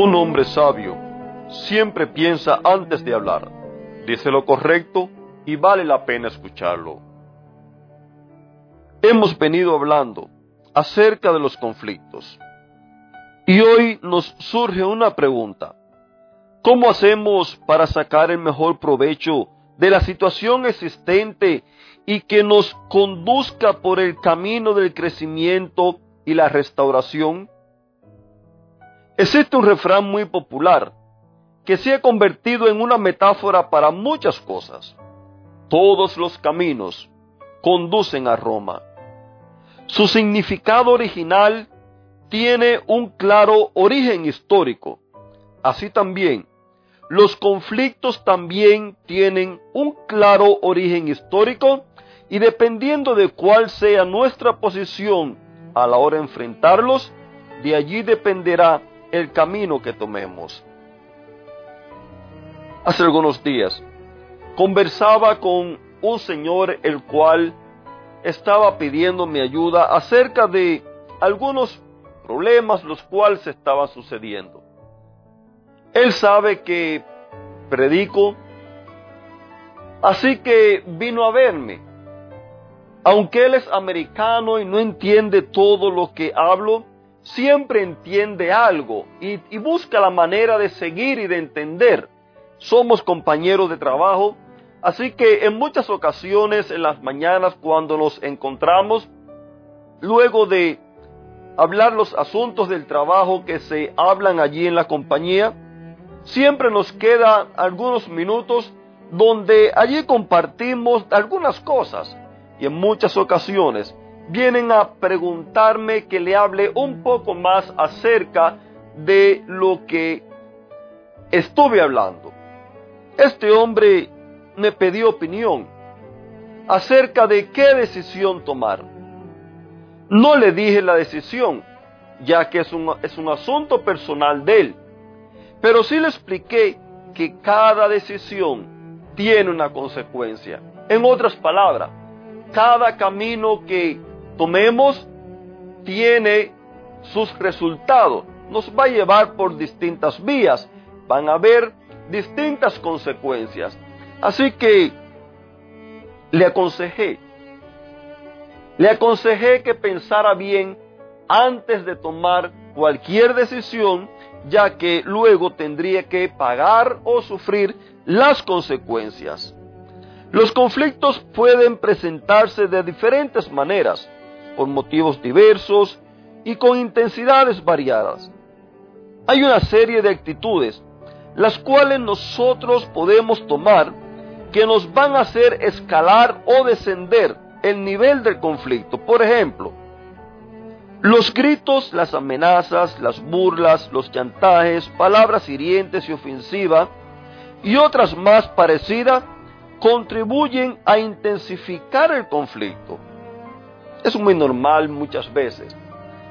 Un hombre sabio siempre piensa antes de hablar, dice lo correcto y vale la pena escucharlo. Hemos venido hablando acerca de los conflictos y hoy nos surge una pregunta. ¿Cómo hacemos para sacar el mejor provecho de la situación existente y que nos conduzca por el camino del crecimiento y la restauración? Existe un refrán muy popular que se ha convertido en una metáfora para muchas cosas. Todos los caminos conducen a Roma. Su significado original tiene un claro origen histórico. Así también, los conflictos también tienen un claro origen histórico y dependiendo de cuál sea nuestra posición a la hora de enfrentarlos, de allí dependerá el camino que tomemos. Hace algunos días conversaba con un señor el cual estaba pidiendo mi ayuda acerca de algunos problemas los cuales estaban sucediendo. Él sabe que predico, así que vino a verme. Aunque él es americano y no entiende todo lo que hablo, siempre entiende algo y, busca la manera de seguir y de entender. Somos compañeros de trabajo, así que en muchas ocasiones en las mañanas cuando nos encontramos, luego de hablar los asuntos del trabajo que se hablan allí en la compañía, siempre nos queda algunos minutos donde allí compartimos algunas cosas y en muchas ocasiones vienen a preguntarme que le hable un poco más acerca de lo que estuve hablando. Este hombre me pidió opinión acerca de qué decisión tomar. No le dije la decisión, ya que es un, es un asunto personal de él, pero sí le expliqué que cada decisión tiene una consecuencia. En otras palabras, cada camino que tomemos tiene sus resultados. Nos va a llevar por distintas vías. Van a haber distintas consecuencias. Así que le aconsejé, le aconsejé que pensara bien antes de tomar cualquier decisión, ya que luego tendría que pagar o sufrir las consecuencias. Los conflictos pueden presentarse de diferentes maneras por motivos diversos y con intensidades variadas. Hay una serie de actitudes las cuales nosotros podemos tomar que nos van a hacer escalar o descender el nivel del conflicto. Por ejemplo, los gritos, las amenazas, las burlas, los chantajes, palabras hirientes y ofensivas y otras más parecidas contribuyen a intensificar el conflicto. Es muy normal muchas veces.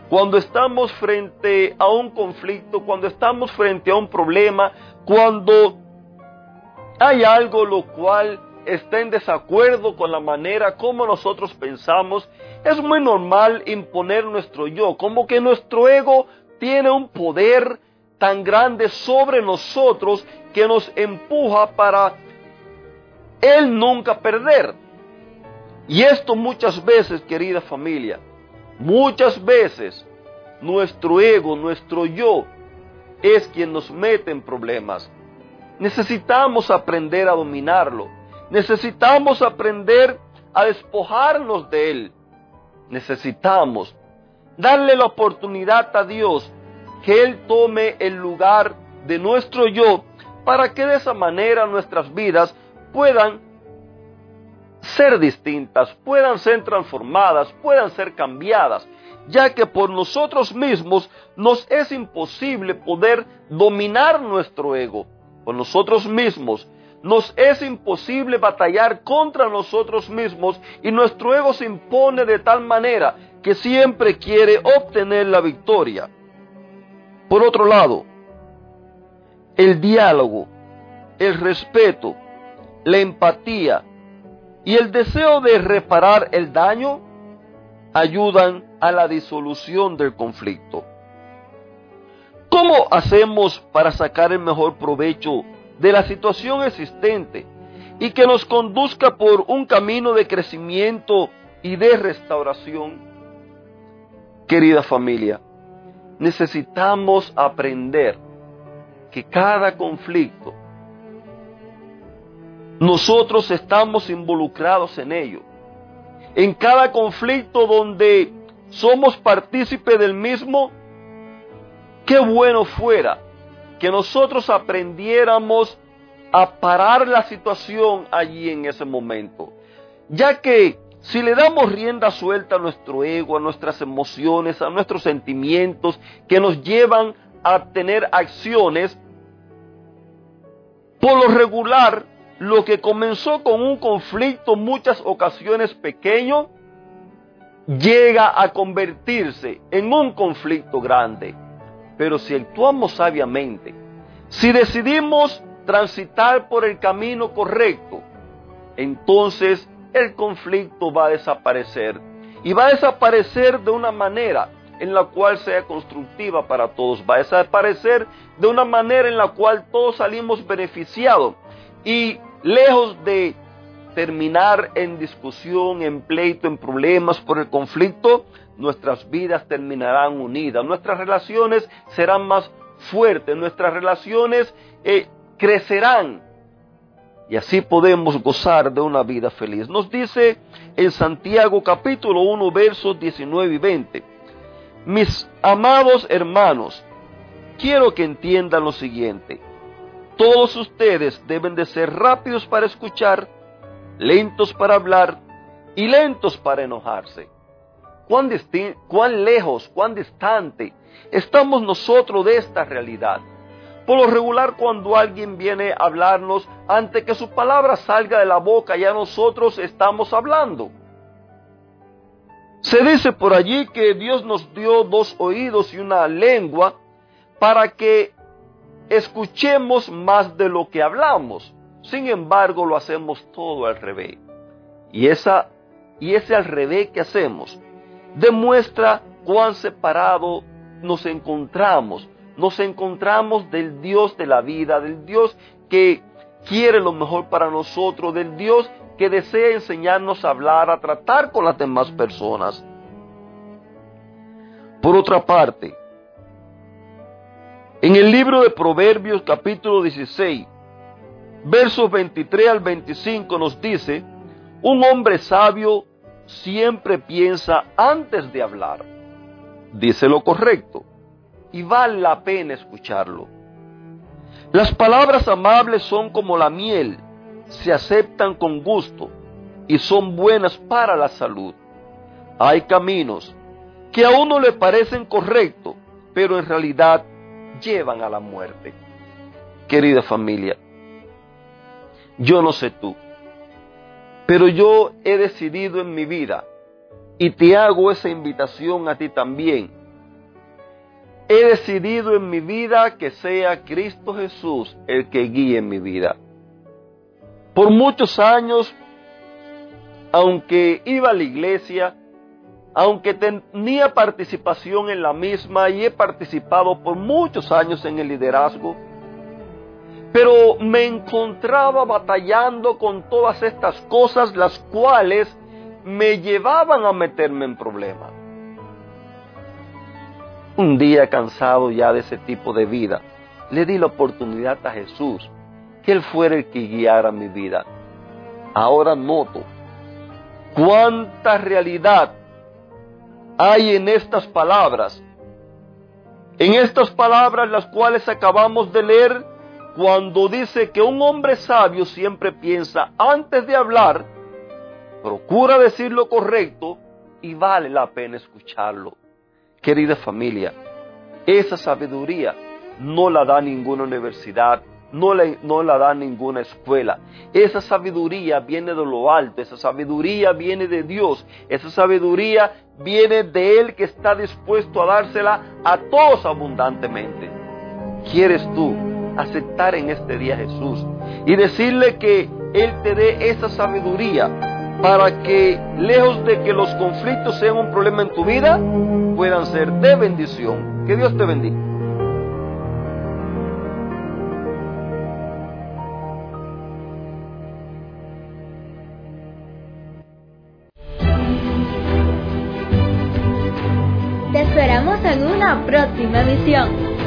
Cuando estamos frente a un conflicto, cuando estamos frente a un problema, cuando hay algo lo cual está en desacuerdo con la manera como nosotros pensamos, es muy normal imponer nuestro yo, como que nuestro ego tiene un poder tan grande sobre nosotros que nos empuja para él nunca perder. Y esto muchas veces, querida familia, muchas veces nuestro ego, nuestro yo, es quien nos mete en problemas. Necesitamos aprender a dominarlo. Necesitamos aprender a despojarnos de él. Necesitamos darle la oportunidad a Dios que Él tome el lugar de nuestro yo para que de esa manera nuestras vidas puedan ser distintas, puedan ser transformadas, puedan ser cambiadas, ya que por nosotros mismos nos es imposible poder dominar nuestro ego. Por nosotros mismos nos es imposible batallar contra nosotros mismos y nuestro ego se impone de tal manera que siempre quiere obtener la victoria. Por otro lado, el diálogo, el respeto, la empatía y el deseo de reparar el daño ayudan a la disolución del conflicto. ¿Cómo hacemos para sacar el mejor provecho de la situación existente y que nos conduzca por un camino de crecimiento y de restauración? Querida familia, necesitamos aprender que cada conflicto nosotros estamos involucrados en ello. En cada conflicto donde somos partícipes del mismo, qué bueno fuera que nosotros aprendiéramos a parar la situación allí en ese momento. Ya que si le damos rienda suelta a nuestro ego, a nuestras emociones, a nuestros sentimientos que nos llevan a tener acciones, por lo regular, lo que comenzó con un conflicto muchas ocasiones pequeño, llega a convertirse en un conflicto grande. Pero si actuamos sabiamente, si decidimos transitar por el camino correcto, entonces el conflicto va a desaparecer. Y va a desaparecer de una manera en la cual sea constructiva para todos. Va a desaparecer de una manera en la cual todos salimos beneficiados. Y lejos de terminar en discusión, en pleito, en problemas por el conflicto, nuestras vidas terminarán unidas, nuestras relaciones serán más fuertes, nuestras relaciones eh, crecerán y así podemos gozar de una vida feliz. Nos dice en Santiago capítulo 1 versos 19 y 20, mis amados hermanos, quiero que entiendan lo siguiente, todos ustedes deben de ser rápidos para escuchar, lentos para hablar y lentos para enojarse. ¿Cuán, cuán lejos, cuán distante estamos nosotros de esta realidad? Por lo regular, cuando alguien viene a hablarnos, antes que su palabra salga de la boca, ya nosotros estamos hablando. Se dice por allí que Dios nos dio dos oídos y una lengua para que escuchemos más de lo que hablamos. Sin embargo, lo hacemos todo al revés. Y, esa, y ese al revés que hacemos demuestra cuán separado nos encontramos. Nos encontramos del Dios de la vida, del Dios que quiere lo mejor para nosotros, del Dios que desea enseñarnos a hablar, a tratar con las demás personas. Por otra parte, en el libro de Proverbios capítulo 16, versos 23 al 25 nos dice, un hombre sabio siempre piensa antes de hablar. Dice lo correcto y vale la pena escucharlo. Las palabras amables son como la miel, se aceptan con gusto y son buenas para la salud. Hay caminos que a uno le parecen correctos, pero en realidad llevan a la muerte. Querida familia, yo no sé tú, pero yo he decidido en mi vida, y te hago esa invitación a ti también, he decidido en mi vida que sea Cristo Jesús el que guíe mi vida. Por muchos años, aunque iba a la iglesia, aunque tenía participación en la misma y he participado por muchos años en el liderazgo, pero me encontraba batallando con todas estas cosas las cuales me llevaban a meterme en problemas. Un día cansado ya de ese tipo de vida, le di la oportunidad a Jesús que Él fuera el que guiara mi vida. Ahora noto cuánta realidad hay en estas palabras. En estas palabras las cuales acabamos de leer, cuando dice que un hombre sabio siempre piensa antes de hablar procura decir lo correcto y vale la pena escucharlo. Querida familia, esa sabiduría no la da ninguna universidad, no la, no la da ninguna escuela. Esa sabiduría viene de lo alto, esa sabiduría viene de Dios, esa sabiduría viene de Él que está dispuesto a dársela a todos abundantemente. ¿Quieres tú aceptar en este día a Jesús y decirle que Él te dé esa sabiduría para que lejos de que los conflictos sean un problema en tu vida, puedan ser de bendición? Que Dios te bendiga.